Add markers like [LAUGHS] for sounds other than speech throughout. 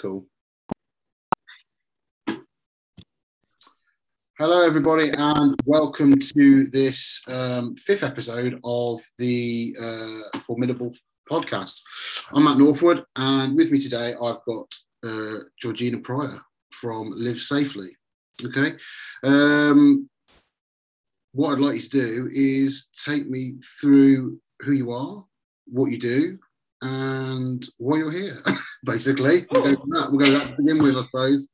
Cool. Hello, everybody, and welcome to this um, fifth episode of the uh, Formidable podcast. I'm Matt Northwood, and with me today, I've got uh, Georgina Prior from Live Safely. Okay. Um, what I'd like you to do is take me through who you are, what you do, and why you're here. [LAUGHS] Basically, we'll we'll to begin with, I suppose.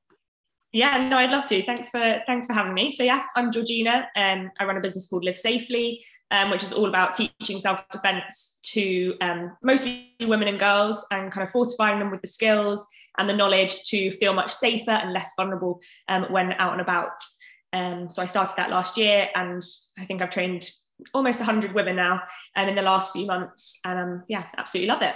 Yeah, no, I'd love to. Thanks for thanks for having me. So yeah, I'm Georgina. Um, I run a business called Live Safely, um, which is all about teaching self-defense to um, mostly women and girls, and kind of fortifying them with the skills and the knowledge to feel much safer and less vulnerable um, when out and about. Um, so I started that last year, and I think I've trained almost 100 women now um, in the last few months, and um, yeah, absolutely love it.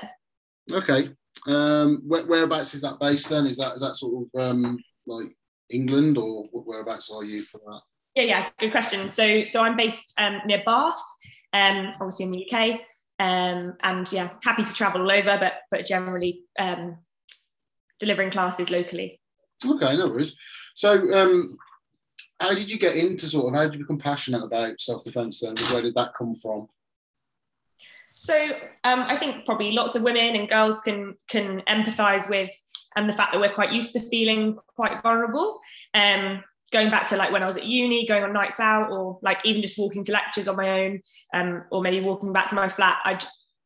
Okay, um, where, whereabouts is that based then? Is that is that sort of um, like England, or whereabouts are you for that? Yeah, yeah, good question. So so I'm based um, near Bath, um, obviously in the UK. Um, and yeah, happy to travel all over, but but generally um, delivering classes locally. Okay, no worries. So, um, how did you get into sort of how did you become passionate about self defence then? Where did that come from? So, um, I think probably lots of women and girls can can empathise with and the fact that we're quite used to feeling quite vulnerable. Um, going back to like when I was at uni, going on nights out, or like even just walking to lectures on my own, um, or maybe walking back to my flat, I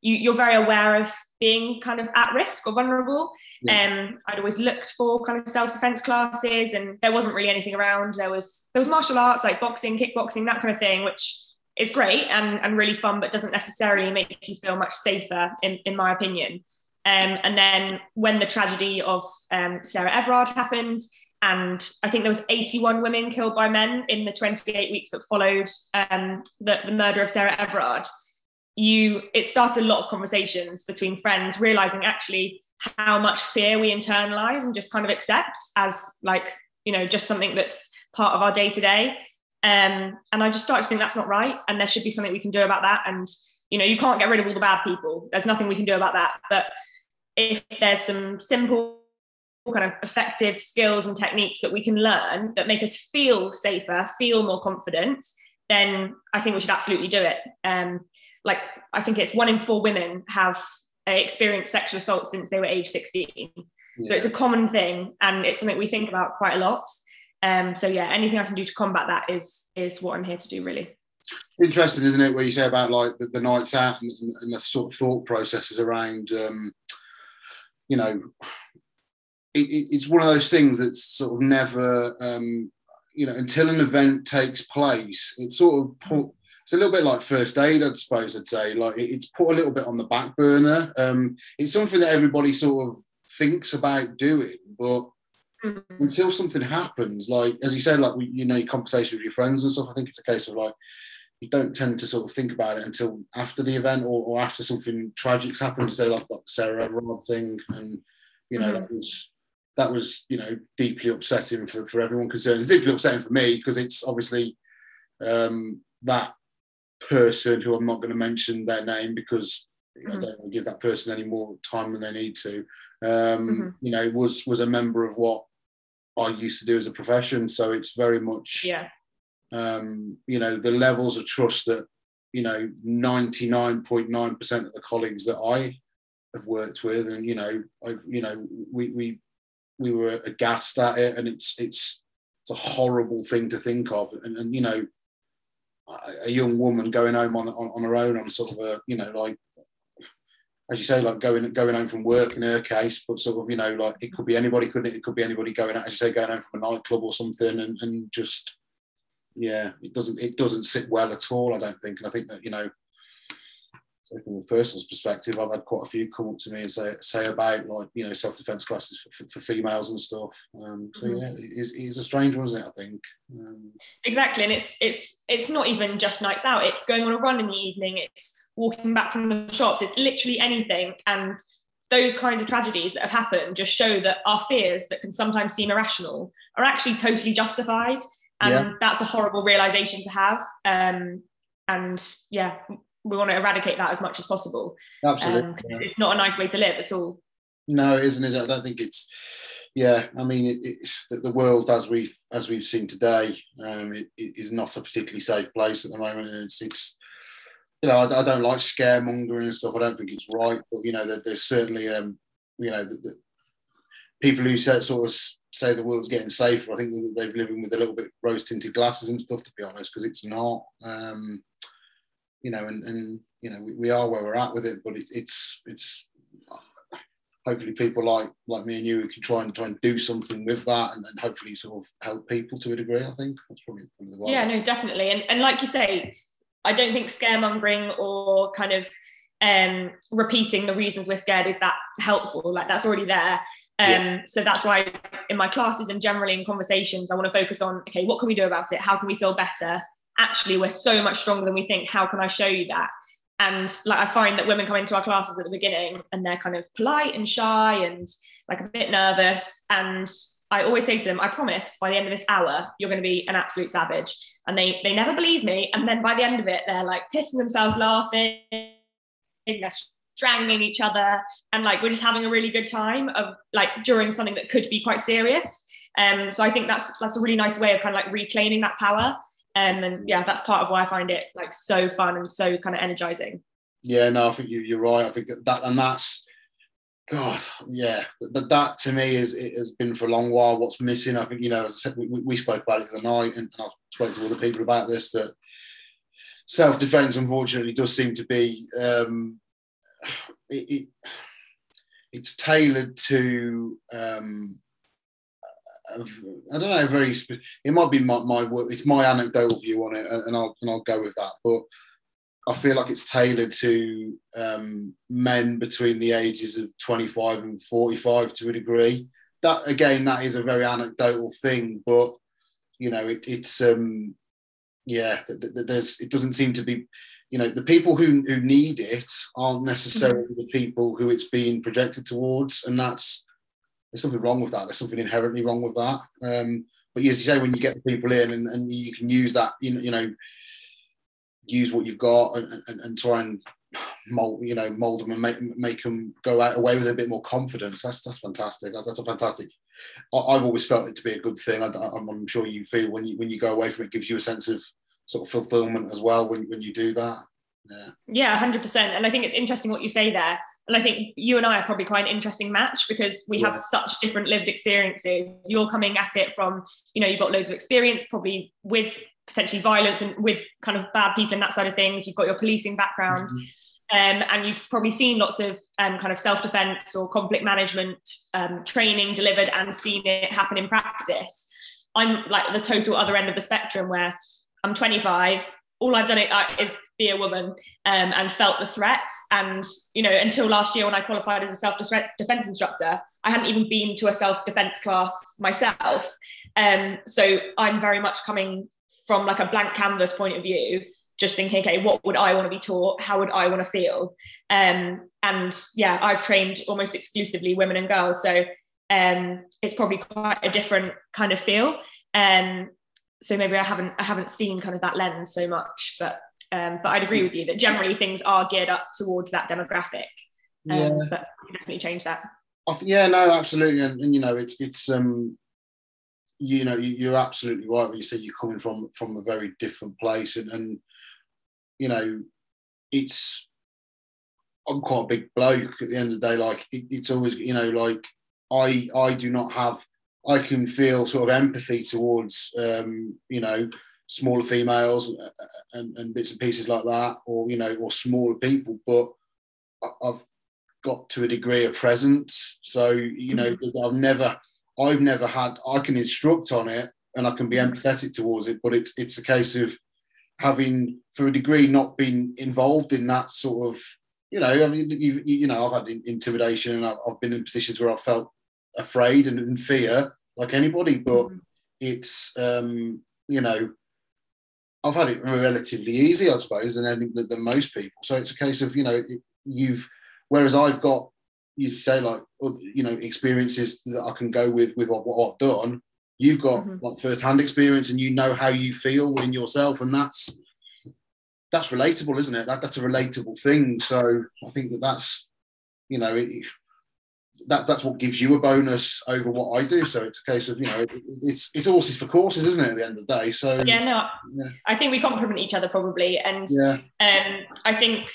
you, you're very aware of being kind of at risk or vulnerable. Yeah. Um, I'd always looked for kind of self-defense classes, and there wasn't really anything around. There was there was martial arts like boxing, kickboxing, that kind of thing, which is great and, and really fun, but doesn't necessarily make you feel much safer, in, in my opinion. Um, and then when the tragedy of um, Sarah Everard happened, and I think there was 81 women killed by men in the 28 weeks that followed um, the, the murder of Sarah Everard you it started a lot of conversations between friends realizing actually how much fear we internalize and just kind of accept as like you know just something that's part of our day to day and i just started to think that's not right and there should be something we can do about that. And you know you can't get rid of all the bad people. There's nothing we can do about that. But if there's some simple kind of effective skills and techniques that we can learn that make us feel safer feel more confident then i think we should absolutely do it. Um, like I think it's one in four women have uh, experienced sexual assault since they were age 16. Yeah. So it's a common thing and it's something we think about quite a lot. Um, so yeah, anything I can do to combat that is is what I'm here to do really. Interesting, isn't it? Where you say about like the, the nights out and, and, the sort of thought processes around, um, you know, it, it, it's one of those things that's sort of never, um, you know, until an event takes place, it sort of put it's a little bit like first aid, I suppose I'd say. Like it's put a little bit on the back burner. Um, it's something that everybody sort of thinks about doing, but mm-hmm. until something happens, like as you said, like we, you know, your conversation with your friends and stuff. I think it's a case of like you don't tend to sort of think about it until after the event or, or after something tragic's happened. Say like, like Sarah Everard thing, and you know mm-hmm. that was that was you know deeply upsetting for, for everyone concerned. It's deeply upsetting for me because it's obviously um, that person who I'm not going to mention their name because mm-hmm. I don't want to give that person any more time than they need to. Um, mm-hmm. You know, was was a member of what I used to do as a profession, so it's very much yeah. Um, you know, the levels of trust that you know 99.9% of the colleagues that I have worked with, and you know, I you know, we we we were aghast at it, and it's it's it's a horrible thing to think of, and, and you know a young woman going home on, on, on her own on sort of a you know like as you say like going going home from work in her case but sort of you know like it could be anybody couldn't it? It could be anybody going out as you say going home from a nightclub or something and, and just yeah it doesn't it doesn't sit well at all I don't think. And I think that you know from a personal perspective, I've had quite a few come up to me and say say about like you know self defense classes for, for, females and stuff. Um, so mm-hmm. yeah, it is, a strange one, isn't it? I think. Um, exactly, and it's it's it's not even just nights out. It's going on a run in the evening. It's walking back from the shops. It's literally anything, and those kinds of tragedies that have happened just show that our fears that can sometimes seem irrational are actually totally justified, and yeah. that's a horrible realization to have. Um, and yeah, we want to eradicate that as much as possible. Absolutely, um, yeah. it's not a nice way to live at all. No, it isn't. Is it? I don't think it's. yeah, I mean, it, it, the, the world as we've as we've seen today um, it, it is not a particularly safe place at the moment, and it's it's you know I, I don't like scaremongering and stuff. I don't think it's right, but you know there, there's certainly um, you know the, the people who say, sort of say the world's getting safer. I think they're living with a little bit rose tinted glasses and stuff, to be honest, because it's not. Um, you know, and, and you know we, we are where we're at with it, but it, it's it's hopefully people like like me and you who can try and try and do something with that and, and hopefully sort of help people to a degree i think. That's probably, probably the one yeah no definitely. And, and like you say i don't think scaremongering or kind of um, repeating the reasons we're scared is that helpful. Like that's already there. Um, yeah. so that's why in my classes and generally in conversations i want to focus on okay what can we do about it? How can we feel better actually we're so much stronger than we think. How can i show you that? And like i find that women come into our classes at the beginning and they're kind of polite and shy and like a bit nervous. And i always say to them i promise by the end of this hour you're going to be an absolute savage. And they they never believe me. And then by the end of it they're like pissing themselves laughing they're strangling each other. And like we're just having a really good time of like during something that could be quite serious. Um so i think that's that's a really nice way of kind of like reclaiming that power um, and yeah, that's part of why I find it like so fun and so kind of energizing. Yeah, no, I think you, you're right. I think that, and that's, God, yeah, that, that to me is it has been for a long while. What's missing, I think, you know, as I said, we, we spoke about it the night, and I've spoken to other people about this that self defense, unfortunately, does seem to be um, it, it, it's tailored to um, I don't know, very. It might be my, my it's my anecdotal view on it, and I'll and I'll go with that. But I feel like it's tailored to um, men between the ages of 25 and 45 to a degree. That again, that is a very anecdotal thing, but you know, it, it's um, yeah, there's it doesn't seem to be. You know, the people who, who need it aren't necessarily mm-hmm. the people who it's being projected towards, and that's there's something wrong with that. There's something inherently wrong with that. Um, but as you say, when you get people in and, and you can use that, you know, you know use what you've got and, and, and, try and mold, you know, mold them and make, make them go out away with a bit more confidence. That's that's fantastic. That's, that's a fantastic. I, have always felt it to be a good thing. I, am sure you feel when you when you go away from it, it gives you a sense of sort of fulfillment as well when, when you do that. Yeah. Yeah, hundred percent. And I think it's interesting what you say there and I think you and I are probably quite an interesting match because we yeah. have such different lived experiences. You're coming at it from, you know, you've got loads of experience, probably with potentially violence and with kind of bad people and that side of things. You've got your policing background. Mm-hmm. Um, and you've probably seen lots of um, kind of self-defense or conflict management um, training delivered and seen it happen in practice. I'm like the total other end of the spectrum where I'm 25. All I've done it uh, is be a woman um, and felt the threat. And, you know, until last year when I qualified as a self defense instructor, I hadn't even been to a self defense class myself. Um, so I'm very much coming from like a blank canvas point of view, just thinking, okay, what would I want to be taught? How would I want to feel? Um, and yeah, I've trained almost exclusively women and girls. So um, it's probably quite a different kind of feel. Um, so maybe I haven't I haven't seen kind of that lens so much, but um, but I'd agree with you that generally things are geared up towards that demographic. Um, yeah. But definitely change that. yeah, no, absolutely, and, and, you know, it's it's um, you know, you, are absolutely right when you say you're coming from from a very different place, and, and you know, it's I'm quite a big bloke at the end of the day. Like it, it's always, you know, like I I do not have I can feel sort of empathy towards um, you know smaller females and, and, bits and pieces like that, or you know, or smaller people. But I've got to a degree of presence, so you know, mm-hmm. I've never, I've never had. I can instruct on it, and I can be empathetic towards it, but it's it's a case of having, for a degree, not been involved in that sort of. You know, I mean, you, you know, I've had intimidation, and I've, I've been in positions where I felt afraid and in fear, like anybody. But mm-hmm. it's, um, you know, I've had it relatively easy, I suppose, than, than most people. So it's a case of you know you've whereas I've got you say like you know experiences that I can go with with what, what I've done. You've got mm-hmm. like first hand experience and you know how you feel in yourself, and that's that's relatable, isn't it? That that's a relatable thing. So I think that that's you know it, that that's what gives you a bonus over what I do. So it's a case of you know it, it's it's horses for courses, isn't it? At the end of the day. So yeah, no, yeah. I think we complement each other probably, and yeah. um, I think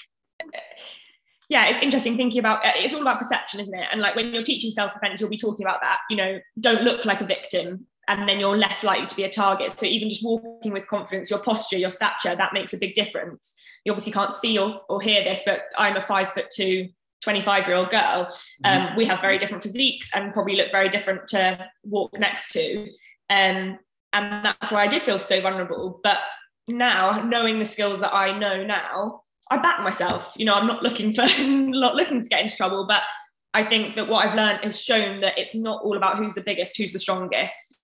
yeah, it's interesting thinking about it's all about perception, isn't it? And like when you're teaching self defense, you'll be talking about that. You know, don't look like a victim, and then you're less likely to be a target. So even just walking with confidence, your posture, your stature, that makes a big difference. You obviously can't see or, or hear this, but I'm a five foot two 25 year old girl, mm-hmm. um, we have very different physiques and probably look very different to walk next to. Um, and that's why I did feel so vulnerable. But now, knowing the skills that I know now, I back myself. You know, I'm not looking for [LAUGHS] not looking to get into trouble, but I think that what I've learned has shown that it's not all about who's the biggest, who's the strongest.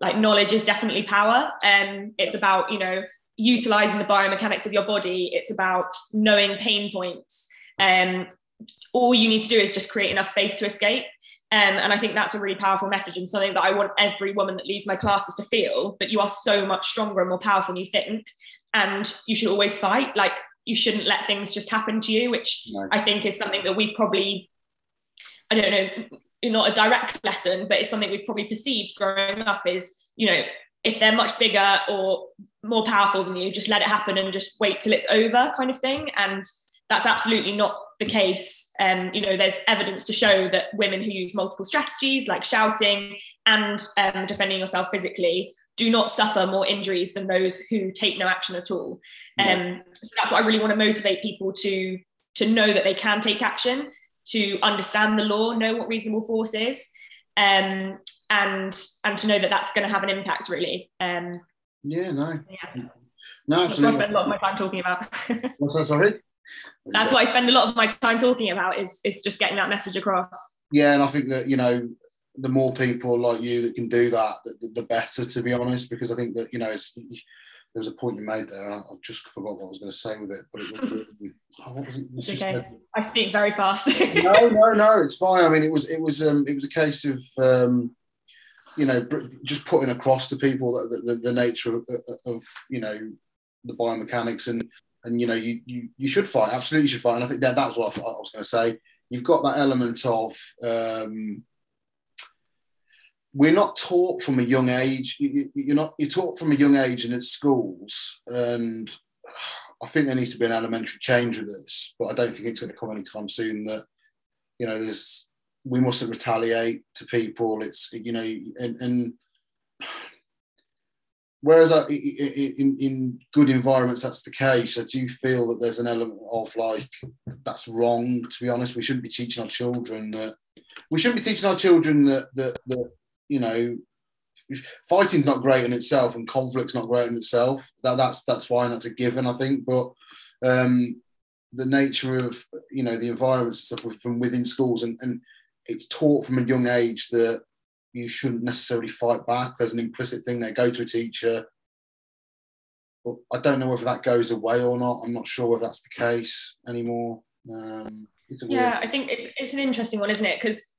Like knowledge is definitely power, and um, it's about you know utilizing the biomechanics of your body. It's about knowing pain points. Um, all you need to do is just create enough space to escape. Um, and I think that's a really powerful message and something that I want every woman that leaves my classes to feel that you are so much stronger and more powerful than you think. And you should always fight. Like you shouldn't let things just happen to you, which no. I think is something that we've probably, I don't know, not a direct lesson, but it's something we've probably perceived growing up is, you know, if they're much bigger or more powerful than you, just let it happen and just wait till it's over kind of thing. And that's absolutely not the case. Um, you know, there's evidence to show that women who use multiple strategies like shouting and um, defending yourself physically do not suffer more injuries than those who take no action at all. Um, so that's what I really want to motivate people to to know that they can take action, to understand the law, know what reasonable force is, um, and and to know that that's going to have an impact really. Um, yeah, no. Yeah. No, absolutely. I spend a lot of my time talking about. [LAUGHS] What's that? Sorry. That's what I spend a lot of my time talking about is is just getting that message across. Yeah, and I think that you know the more people like you that can do that, the, the better. To be honest, because I think that you know it's, there was a point you made there. I just forgot what I was going to say with it, but it was. [LAUGHS] Um, oh, what was it? It's okay. I speak very fast. no, no, no. It's fine. I mean, it was it was um, it was a case of um, you know just putting across to people that the, the, the nature of, of you know the biomechanics and and you know you you, you should fight absolutely should fight. And i think that that's what i, I was going to say. You've got that element of um, we're not taught from a young age you, you're not you're taught from a young age and at schools and i think there needs to be an elementary change with this but i don't think it's going to come anytime soon that you know there's we mustn't retaliate to people. It's you know and, and whereas in, in good environments that's the case. I do feel that there's an element of like that's wrong to be honest. We shouldn't be teaching our children that we shouldn't be teaching our children that that, that you know fighting's not great in itself and conflict's not great in itself. That that's that's fine that's a given i think. But um the nature of you know the environments and stuff from within schools and, and it's taught from a young age that you shouldn't necessarily fight back. There's an implicit thing there. Go to a teacher. But I don't know whether that goes away or not. I'm not sure whether that's the case anymore. Um, yeah, weird... I think it's it's an interesting one, isn't it? Because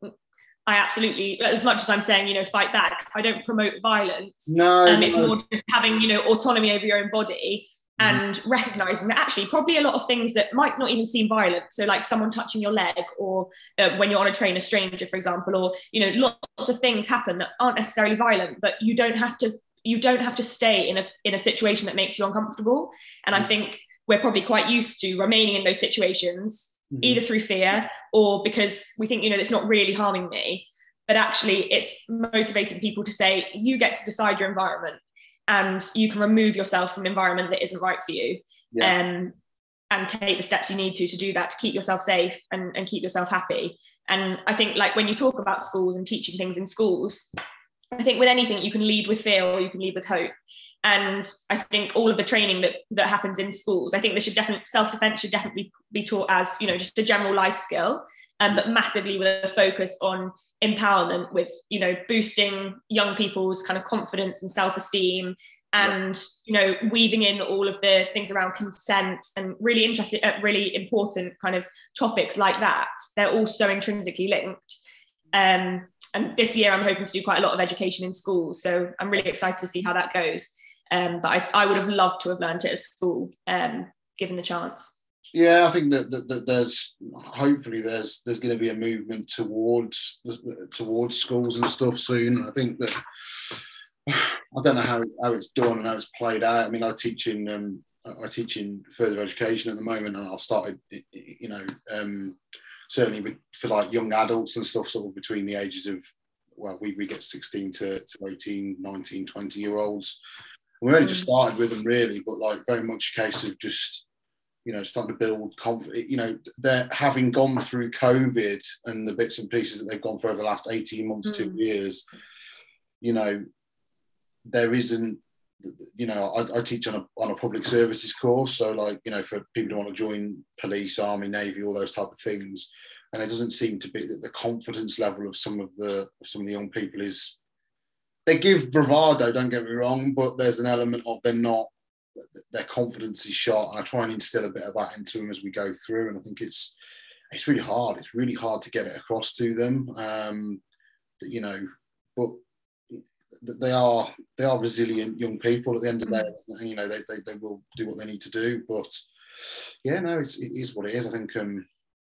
I absolutely, as much as I'm saying, you know, fight back. I don't promote violence. No, um, it's no. more just having, you know, autonomy over your own body. And recognizing that actually probably a lot of things that might not even seem violent. So like someone touching your leg or uh, when you're on a train a stranger for example or you know lots of things happen that aren't necessarily violent but you don't have to you don't have to stay in a in a situation that makes you uncomfortable. And mm-hmm. i think we're probably quite used to remaining in those situations mm-hmm. either through fear or because we think you know it's not really harming me. But actually it's motivating people to say you get to decide your environment and you can remove yourself from an environment that isn't right for you yeah. um, and take the steps you need to to do that to keep yourself safe and, and keep yourself happy and i think like when you talk about schools and teaching things in schools i think with anything you can lead with fear or you can lead with hope and i think all of the training that that happens in schools i think this should definitely self-defense should definitely be taught as you know just a general life skill um, but massively with a focus on empowerment with you know boosting young people's kind of confidence and self-esteem and you know weaving in all of the things around consent and really interesting uh, really important kind of topics like that. They're all so intrinsically linked. Um, and this year i'm hoping to do quite a lot of education in schools so i'm really excited to see how that goes. Um, but I, I, would have loved to have learned it at school um, given the chance yeah, I think that, that, that, there's hopefully there's there's going to be a movement towards towards schools and stuff soon. I think that [SIGHS] I don't know how how it's done and how it's played out. I mean, I teach in um, I teach in further education at the moment, and I've started, you know, um, certainly for like young adults and stuff, sort of between the ages of well, we, we get 16 to, to 18, 19, 20 year olds. And we only just mm. started with them really, but like very much a case of just you know, starting to build confidence. You know, they're having gone through COVID and the bits and pieces that they've gone through over the last 18 months, mm. two years, you know, there isn't, you know, I, I, teach on a, on a public services course. So like, you know, for people who want to join police, army, navy, all those type of things. And it doesn't seem to be that the confidence level of some of the, some of the young people is, they give bravado, don't get me wrong, but there's an element of they're not their confidence is shot, and I try and instill a bit of that into them as we go through. And I think it's it's really hard. It's really hard to get it across to them. Um, that, you know, but they are they are resilient young people at the end of the day, mm. and you know they, they, they will do what they need to do. But yeah, no, it's it is what it is. I think um,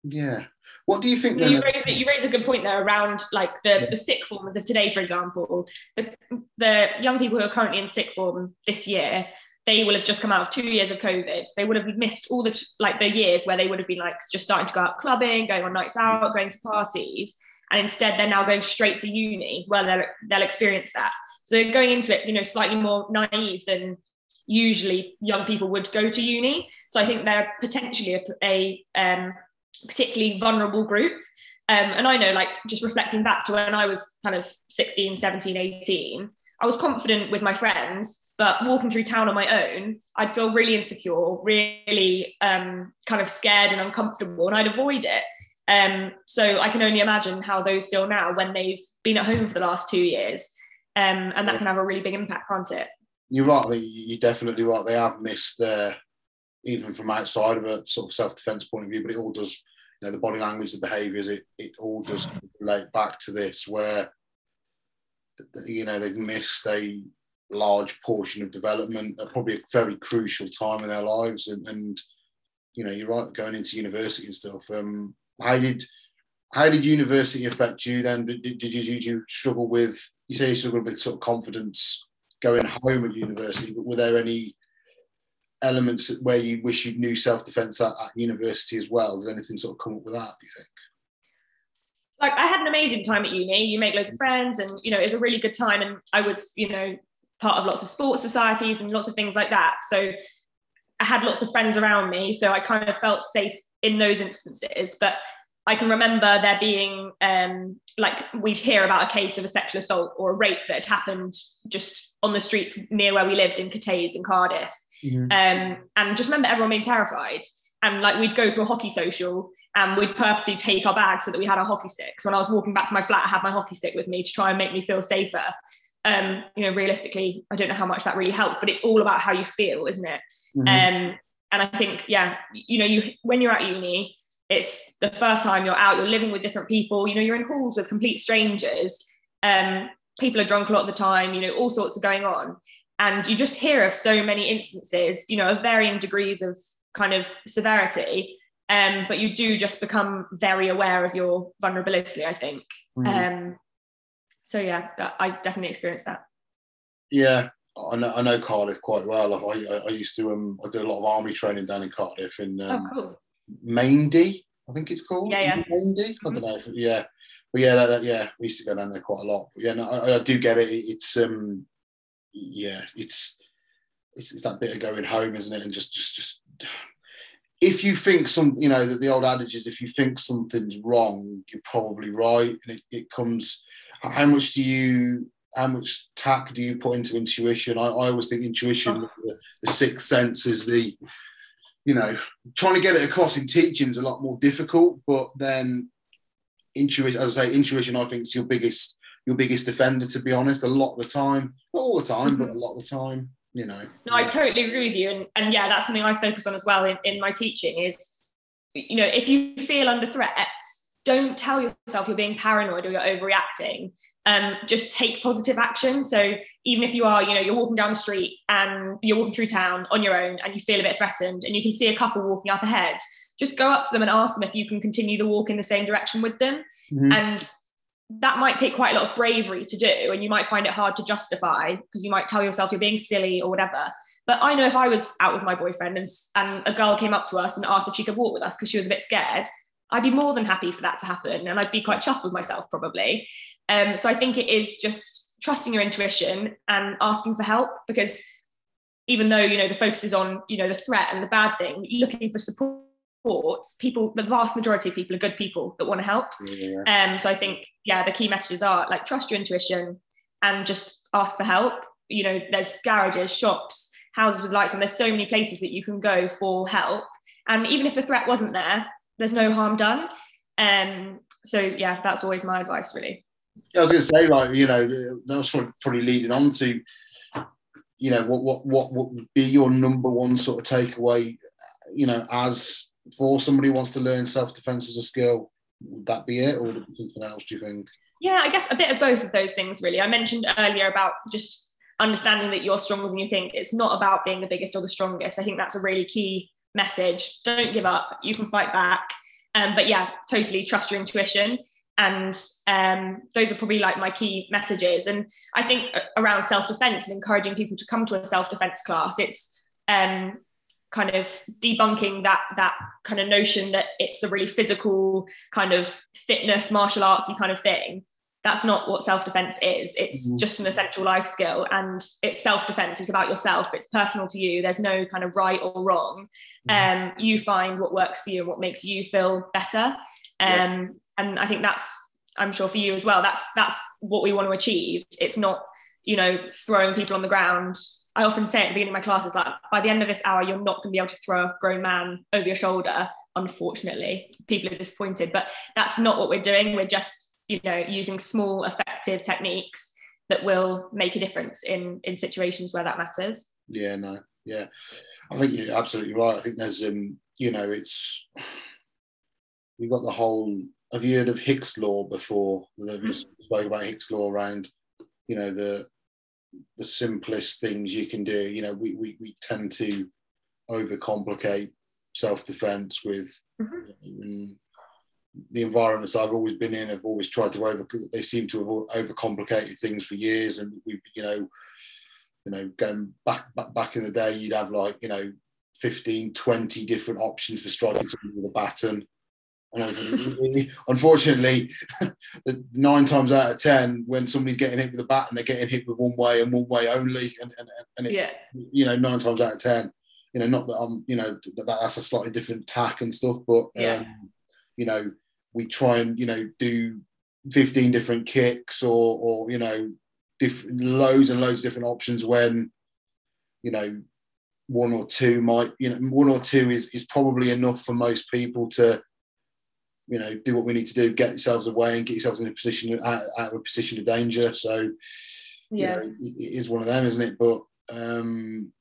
yeah. What do you think? You, raise, you raise a good point there around like the, yeah. the sixth formers of today, for example. The, the young people who are currently in sixth form this year they will have just come out of two years of COVID. They would have missed all the like the years where they would have been like just starting to go out clubbing, going on nights out, going to parties, and instead they're now going straight to uni where they'll they'll experience that. So they're going into it, you know, slightly more naive than usually young people would go to uni. So I think they're potentially a, a um, particularly vulnerable group. Um, and I know, like, just reflecting back to when I was kind of 16, 17, 18, I was confident with my friends but walking through town on my own, I'd feel really insecure, really um, kind of scared and uncomfortable, and I'd avoid it. Um, so I can only imagine how those feel now when they've been at home for the last two years. Um, and that can have a really big impact, can't it? You're right. I mean, you're definitely right. They have missed their, even from outside of a sort of self-defense point of view, but it all does, you know, the body language, the behaviours, it, it all does relate back to this where, you know, they've missed a large portion of development at probably a very crucial time in their lives. And, and you know, you're right, going into university and stuff. Um, how did how did university affect you then? Did, did, you, did you struggle with, you say you struggled with sort of confidence going home at university, but were there any elements where you wish you knew self-defense at, at university as well? Did anything sort of come up with that, do you think? Like I had an amazing time at uni. You make loads of friends, and you know it was a really good time. And I was, you know, part of lots of sports societies and lots of things like that. So I had lots of friends around me, so I kind of felt safe in those instances. But I can remember there being um, like we'd hear about a case of a sexual assault or a rape that had happened just on the streets near where we lived in Cathays in Cardiff. Mm-hmm. Um, and just remember everyone being terrified. And like we'd go to a hockey social and we'd purposely take our bags so that we had our hockey sticks. When I was walking back to my flat, I had my hockey stick with me to try and make me feel safer um, you know, realistically, I don't know how much that really helped, but it's all about how you feel, isn't it? Mm-hmm. Um, and I think, yeah, you know, you when you're at uni, it's the first time you're out, you're living with different people, you know, you're in halls with complete strangers. Um, people are drunk a lot of the time, you know, all sorts are going on. And you just hear of so many instances, you know, of varying degrees of kind of severity. Um, but you do just become very aware of your vulnerability, I think. Mm-hmm. Um, so yeah, I definitely experienced that. Yeah, I know, I know Cardiff quite well. I, I, I, used to um, I did a lot of army training down in Cardiff in oh, um, oh, cool. Maindy, I think it's called. Yeah, yeah. Maindy. Mm-hmm. I don't know. If, yeah, but yeah, that, that, yeah, we used to go down there quite a lot. But yeah, no, I, I do get it. It's um, yeah, it's, it's it's that bit of going home, isn't it? And just just just if you think some, you know, that the old adage is if you think something's wrong, you're probably right, and it, it comes how much do you how much tack do you put into intuition? I, I always think intuition, oh. the, the, sixth sense, is the, you know, trying to get it across in teaching is a lot more difficult. But then, intuition, as I say, intuition, I think is your biggest your biggest defender. To be honest, a lot of the time, not all the time, mm-hmm. but a lot of the time, you know. No, I totally agree with you, and and yeah, that's something I focus on as well in, in my teaching. Is, you know, if you feel under threat don't tell yourself you're being paranoid or you're overreacting. um, just take positive action. So even if you are, you know, you're walking down the street and you're walking through town on your own and you feel a bit threatened and you can see a couple walking up ahead, just go up to them and ask them if you can continue the walk in the same direction with them. Mm-hmm. And that might take quite a lot of bravery to do. And you might find it hard to justify because you might tell yourself you're being silly or whatever. But I know if I was out with my boyfriend and, and a girl came up to us and asked if she could walk with us because she was a bit scared, I'd be more than happy for that to happen. And I'd be quite chuffed with myself probably. Um, so I think it is just trusting your intuition and asking for help because even though you know the focus is on you know the threat and the bad thing, looking for support. People, the vast majority of people are good people that want to help. Yeah. Um, so I think yeah, the key messages are like trust your intuition and just ask for help. You know, there's garages, shops, houses with lights, and there's so many places that you can go for help. And even if the threat wasn't there, there's no harm done. Um, so yeah, that's always my advice, really. I was going to say, like, you know, that was probably leading on to, you know, what what what would be your number one sort of takeaway, you know, as for somebody who wants to learn self defense as a skill, would that be it, or would it be something else? Do you think? Yeah, I guess a bit of both of those things, really. I mentioned earlier about just understanding that you're stronger than you think. It's not about being the biggest or the strongest. I think that's a really key message. Don't give up. You can fight back. Um, but yeah, totally trust your intuition and um, those are probably like my key messages and i think around self-defense and encouraging people to come to a self-defense class it's um, kind of debunking that that kind of notion that it's a really physical kind of fitness martial artsy kind of thing that's not what self-defense is it's mm-hmm. just an essential life skill and it's self-defense it's about yourself it's personal to you there's no kind of right or wrong mm-hmm. um, you find what works for you and what makes you feel better um, yeah and I think that's I'm sure for you as well. That's that's what we want to achieve. It's not you know throwing people on the ground. I often say at the beginning of my classes, like by the end of this hour, you're not going to be able to throw a grown man over your shoulder. Unfortunately, people are disappointed, but that's not what we're doing. We're just you know using small, effective techniques that will make a difference in in situations where that matters. Yeah, no, yeah, I think you're absolutely right. I think there's um, you know, it's we've got the whole have you heard of Hicks law before? You spoke about Hicks law around, you know, the the simplest things you can do. You know, we we, we tend to overcomplicate self defense with mm-hmm. the environments I've always been in. I've always tried to over. They seem to have overcomplicated things for years, and we, you know, you know, going back back back in the day, you'd have like you know 15, 20 different options for striking with a baton Unfortunately, [LAUGHS] nine times out of ten, when somebody's getting hit with a bat and they're getting hit with one way and one way only, and, and, and it, yeah. you know, nine times out of ten, you know, not that I'm, you know, that that's a slightly different tack and stuff, but yeah. um, you know, we try and you know do fifteen different kicks or or you know, diff- loads and loads of different options when you know one or two might you know one or two is is probably enough for most people to you know, do what we need to do, get yourselves away and get yourselves in a position out, out of a position of danger. So, yeah, you know, it, it is one of them, isn't it? But um,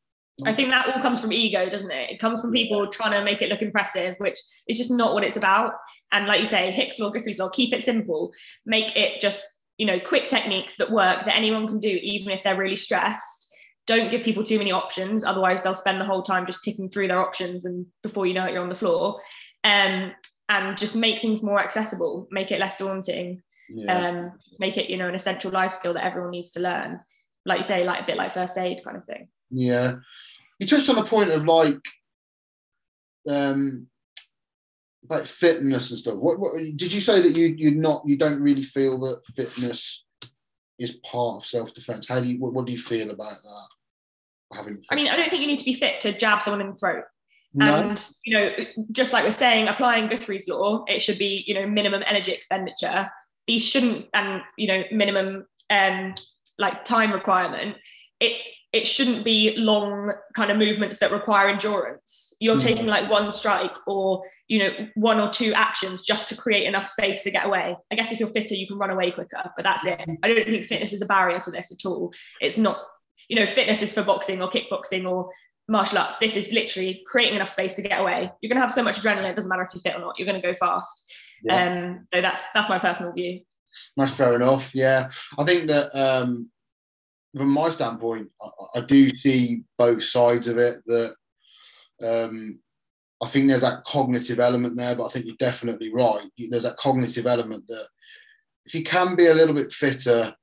I think that all comes from ego, doesn't it? It comes from people trying to make it look impressive, which is just not what it's about. And like you say, Hicks law, Guthries law, keep it simple, make it just you know quick techniques that work that anyone can do, even if they're really stressed. Don't give people too many options, otherwise they'll spend the whole time just ticking through their options, and before you know it, you're on the floor. Um, and just make things more accessible, make it less daunting, yeah. um, make it, you know, an essential life skill that everyone needs to learn. Like you say, like a bit like first aid kind of thing. Yeah. You touched on the point of like um about fitness and stuff. What, what did you say that you you're not you don't really feel that fitness is part of self defense? How do you what, what do you feel about that? Having I mean, I don't think you need to be fit to jab someone in the throat. No. And you know, just like we're saying, applying Guthrie's law, it should be you know minimum energy expenditure. These shouldn't, and you know, minimum um, like time requirement. It it shouldn't be long kind of movements that require endurance. You're mm-hmm. taking like one strike or you know one or two actions just to create enough space to get away. I guess if you're fitter, you can run away quicker, but that's it. I don't think fitness is a barrier to this at all. It's not. You know, fitness is for boxing or kickboxing or martial arts, this is literally creating enough space to get away. You're going to have so much adrenaline; it doesn't matter if you're fit or not. You're going to go fast. Yeah. Um, so that's that's my personal view. That's fair enough. Yeah, I think that um, from my standpoint, I, I, do see both sides of it. That um, I think there's that cognitive element there, but I think you're definitely right. There's that cognitive element that if you can be a little bit fitter,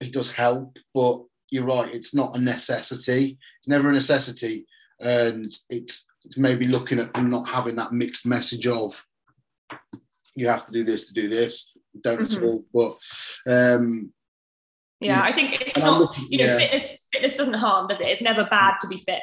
it does help. But you're right; it's not a necessity. It's never a necessity, and it's it's maybe looking at not having that mixed message of you have to do this to do this. Don't mm-hmm. at all. But um, yeah, you know, I think it's not. Looking, you know, yeah. fitness fitness doesn't harm, does it? It's never bad to be fit.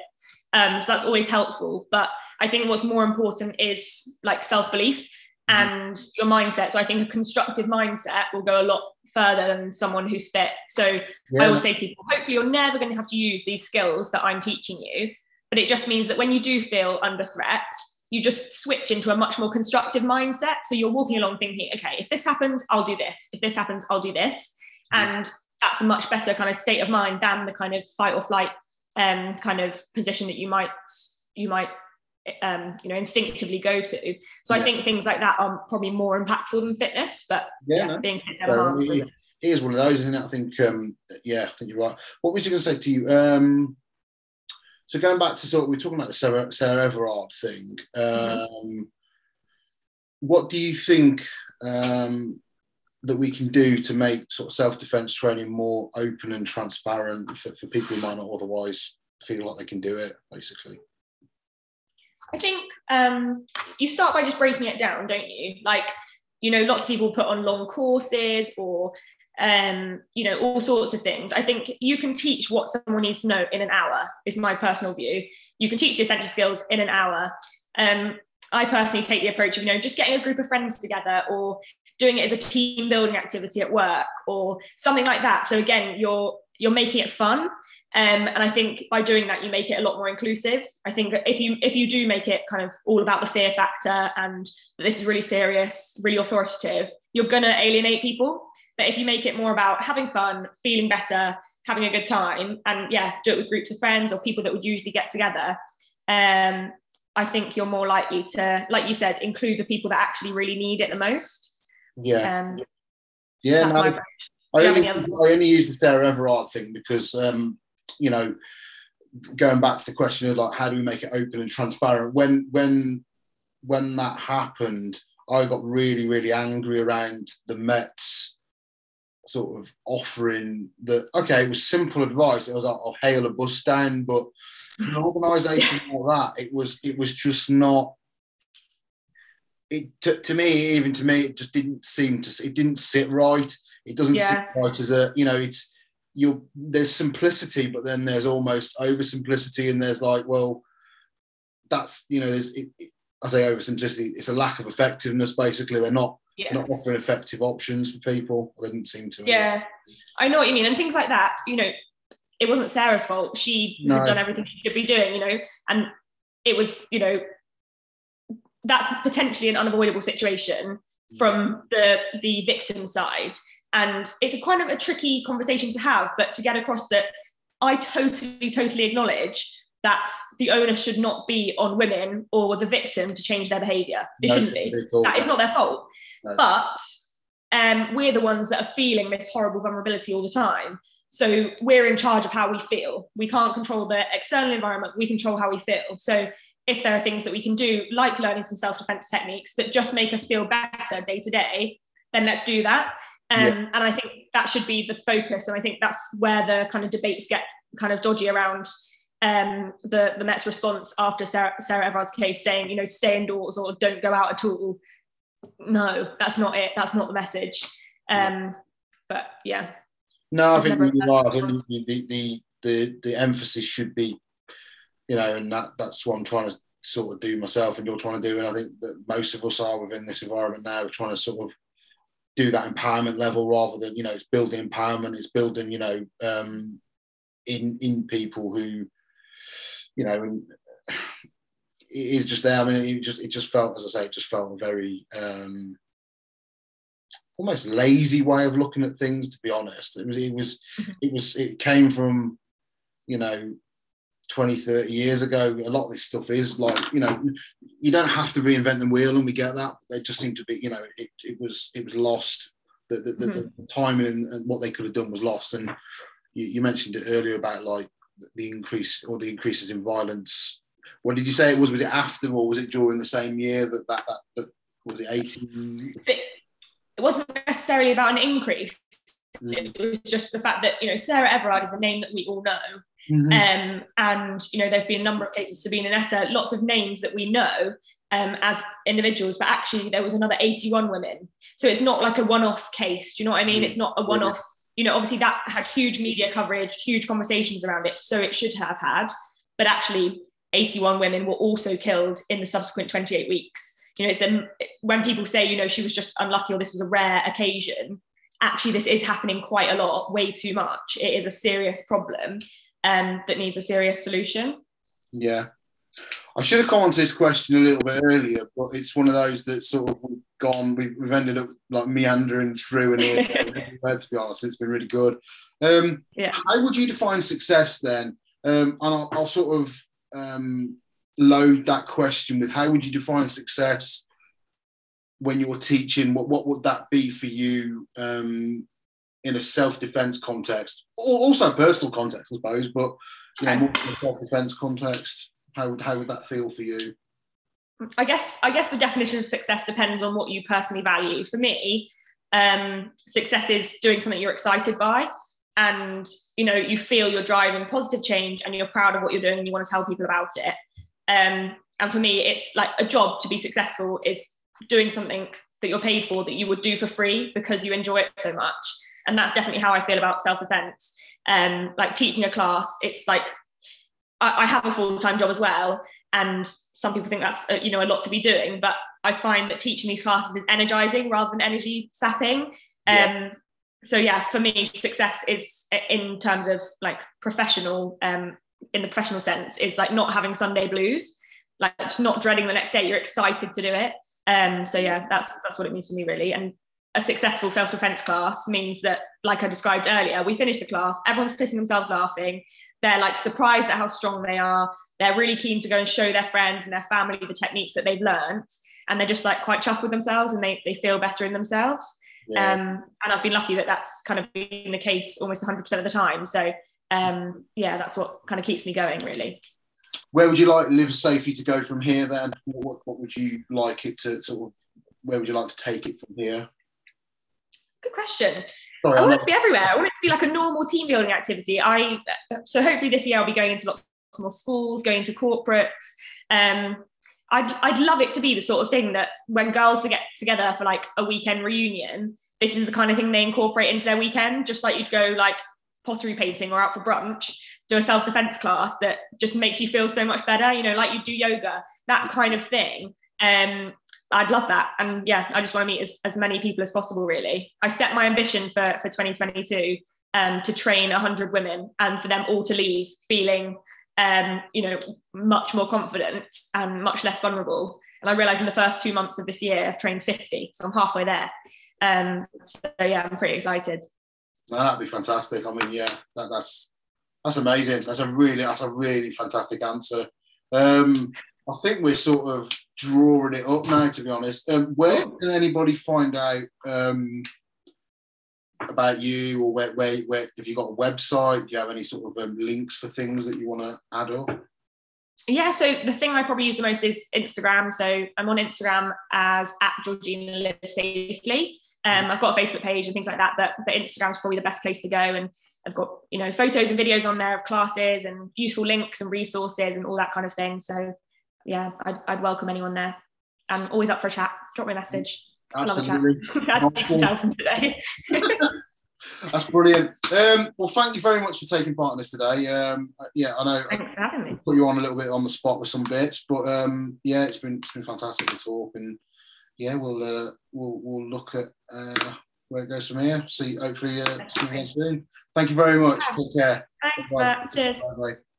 Um, so that's always helpful. But I think what's more important is like self belief. And your mindset. So I think a constructive mindset will go a lot further than someone who's fit. So yeah. I will say to people, hopefully you're never going to have to use these skills that I'm teaching you. But it just means that when you do feel under threat, you just switch into a much more constructive mindset. So you're walking along thinking, okay, if this happens, I'll do this. If this happens, I'll do this. Mm-hmm. And that's a much better kind of state of mind than the kind of fight or flight um, kind of position that you might you might um, you know instinctively go to. So yeah. I think things like that are probably more impactful than fitness. But yeah, yeah no. I think it's so, it, it is one of those, isn't it? I think um, yeah, I think you're right. What was you going to say to you? Um, so going back to sort of, we're talking about the Sarah, Sarah Everard thing. Mm-hmm. Um. What do you think um, that we can do to make sort of self-defense training more open and transparent for, for people who might not otherwise feel like they can do it, basically? I think um, you start by just breaking it down, don't you? Like, you know, lots of people put on long courses or um, you know, all sorts of things. I think you can teach what someone needs to know in an hour, is my personal view. You can teach the essential skills in an hour. Um, I personally take the approach of, you know, just getting a group of friends together or doing it as a team building activity at work or something like that. So again, you're you're making it fun. Um, and I think by doing that, you make it a lot more inclusive. I think if you if you do make it kind of all about the fear factor and this is really serious, really authoritative, you're gonna alienate people. But if you make it more about having fun, feeling better, having a good time, and yeah, do it with groups of friends or people that would usually get together, um, I think you're more likely to, like you said, include the people that actually really need it the most. Yeah. Um, yeah. No, I, only, I only use the Sarah Everard thing because, um, you know, going back to the question of like, how do we make it open and transparent? When, when, when that happened, I got really, really angry around the Mets sort of offering that okay, it was simple advice. It was like, I'll hail a bus down, but for an organisation like that, it was it was just not. It to, to me, even to me, it just didn't seem to. It didn't sit right. It doesn't yeah. sit right as a you know. It's you. There's simplicity, but then there's almost oversimplicity, and there's like, well, that's you know, there's. It, it, I say oversimplicity. It's a lack of effectiveness. Basically, they're not yeah. not offering effective options for people. They didn't seem to. Yeah, I know what you mean, and things like that. You know, it wasn't Sarah's fault. She no. had done everything she should be doing. You know, and it was you know that's potentially an unavoidable situation mm. from the the victim side, and it's a kind of a tricky conversation to have, but to get across that I totally totally acknowledge that the onus should not be on women or the victim to change their behavior. It no, shouldn't be. That is not their fault. No. But um, we're the ones that are feeling this horrible vulnerability all the time. So we're in charge of how we feel. We can't control the external environment, we control how we feel. So if there are things that we can do, like learning some self defense techniques that just make us feel better day to day, then let's do that. Um, yeah. And I think that should be the focus. And I think that's where the kind of debates get kind of dodgy around um, the the Mets response after Sarah, Sarah Everard's case, saying you know stay indoors or don't go out at all. No, that's not it. That's not the message. Um, but yeah. No, I think you're. I think the, the, the the the emphasis should be, you know, and that that's what I'm trying to sort of do myself, and you're trying to do, and I think that most of us are within this environment now, trying to sort of do that empowerment level rather than you know it's building empowerment, it's building you know um, in in people who you know, and [SIGHS] it is just there. I mean, it just it just felt, as I say, it just felt a very um, almost lazy way of looking at things. To be honest, it was it was mm-hmm. it was it came from you know 20 30 years ago a lot of this stuff is like you know you don't have to reinvent the wheel and we get that they just seem to be you know it, it was it was lost the, the, mm-hmm. the, timing and, what they could have done was lost. And you, you, mentioned it earlier about like the increase or the increases in violence. What did you say it was? Was it after or was it during the same year that that, that, that was it 18? It wasn't necessarily about an increase. Mm. It was just the fact that, you know, Sarah Everard is a name that we all know. Mm-hmm. Um, and you know, there's been a number of cases, Sabina Nessa, lots of names that we know um, as individuals, but actually there was another 81 women. So it's not like a one-off case. Do you know what I mean? Mm-hmm. It's not a one-off. You know, obviously that had huge media coverage, huge conversations around it, so it should have had. But actually, 81 women were also killed in the subsequent 28 weeks. You know, it's a, when people say, you know, she was just unlucky or this was a rare occasion. Actually, this is happening quite a lot, way too much. It is a serious problem um, that needs a serious solution. Yeah. I should have come on to this question a little bit earlier, but it's one of those that sort of gone. We've, we've ended up like meandering through and [LAUGHS] everywhere. to be honest, it's been really good. Um, yeah. How would you define success then? Um, and I'll, I'll, sort of um, load that question with how would you define success when you're teaching? What what would that be for you? Um, in a self-defense context, also personal context, I suppose, but you know, more in a self-defense context. How would how would that feel for you? I guess I guess the definition of success depends on what you personally value. For me, um, success is doing something you're excited by, and you know you feel you're driving positive change, and you're proud of what you're doing, and you want to tell people about it. Um, and for me, it's like a job to be successful is doing something that you're paid for that you would do for free because you enjoy it so much and that's definitely how I feel about self defense. Um, like teaching a class, it's like I, I have a full time job as well, and some people think that's uh, you know a lot to be doing, but I find that teaching these classes is energizing rather than energy sapping. Um, So yeah, for me, success is in terms of like professional, um, in the professional sense, is like not having Sunday blues, like just not dreading the next day. You're excited to do it. Um, so yeah, that's that's what it means for me really. And a successful self-defense class means that like i described earlier we finish the class everyone's pissing themselves laughing. They're like surprised at how strong they are. They're really keen to go and show their friends and their family the techniques that they've learned and they're just like quite chuffed with themselves and they, they feel better in themselves. Yeah. um, and i've been lucky that that's kind of been the case almost 100% of the time. So um, yeah that's what kind of keeps me going really. Where would you like LiveSafely to go from here then? What, what would you like it to sort of where would you like to take it from here Good question. Sorry, I want it to be everywhere. I want it to be like a normal team building activity. I so hopefully this year I'll be going into lots more schools, going to corporates. Um, I'd I'd love it to be the sort of thing that when girls to get together for like a weekend reunion, this is the kind of thing they incorporate into their weekend. Just like you'd go like pottery painting or out for brunch, do a self defense class that just makes you feel so much better. You know, like you do yoga, that kind of thing. Um, I'd love that. And yeah, I just want to meet as, as many people as possible, really. I set my ambition for, for 2022 um, to train 100 women and for them all to leave feeling, um, you know, much more confident and much less vulnerable. And I realized in the first two months of this year, I've trained 50. So I'm halfway there. Um, so yeah, I'm pretty excited. No, that'd be fantastic. I mean, yeah, that, that's that's amazing. That's a really that's a really fantastic answer. Um, I think we're sort of drawing it up now, to be honest. Um, where can anybody find out um, about you, or where, where, where, if you got a website? Do you have any sort of um, links for things that you want to add up? Yeah, so the thing I probably use the most is Instagram. So I'm on Instagram as at Georgina Live Safely. Um, I've got a Facebook page and things like that, but, but Instagram's probably the best place to go. And I've got you know photos and videos on there of classes and useful links and resources and all that kind of thing. So yeah, I'd, I'd welcome anyone there. I'm always up for a chat. Drop me a message. Absolutely. I love a chat. As you can tell from today. [LAUGHS] That's brilliant. Um, well, thank you very much for taking part in this today. Um, yeah, I know Thanks for having me. put you on a little bit on the spot with some bits, but um, yeah, it's been it's been fantastic to talk, and yeah, we'll uh, we'll we'll look at uh, where it goes from here. See, hopefully, uh, see you again soon. Thank you very much. Take care. Thanks, Cheers. Bye bye.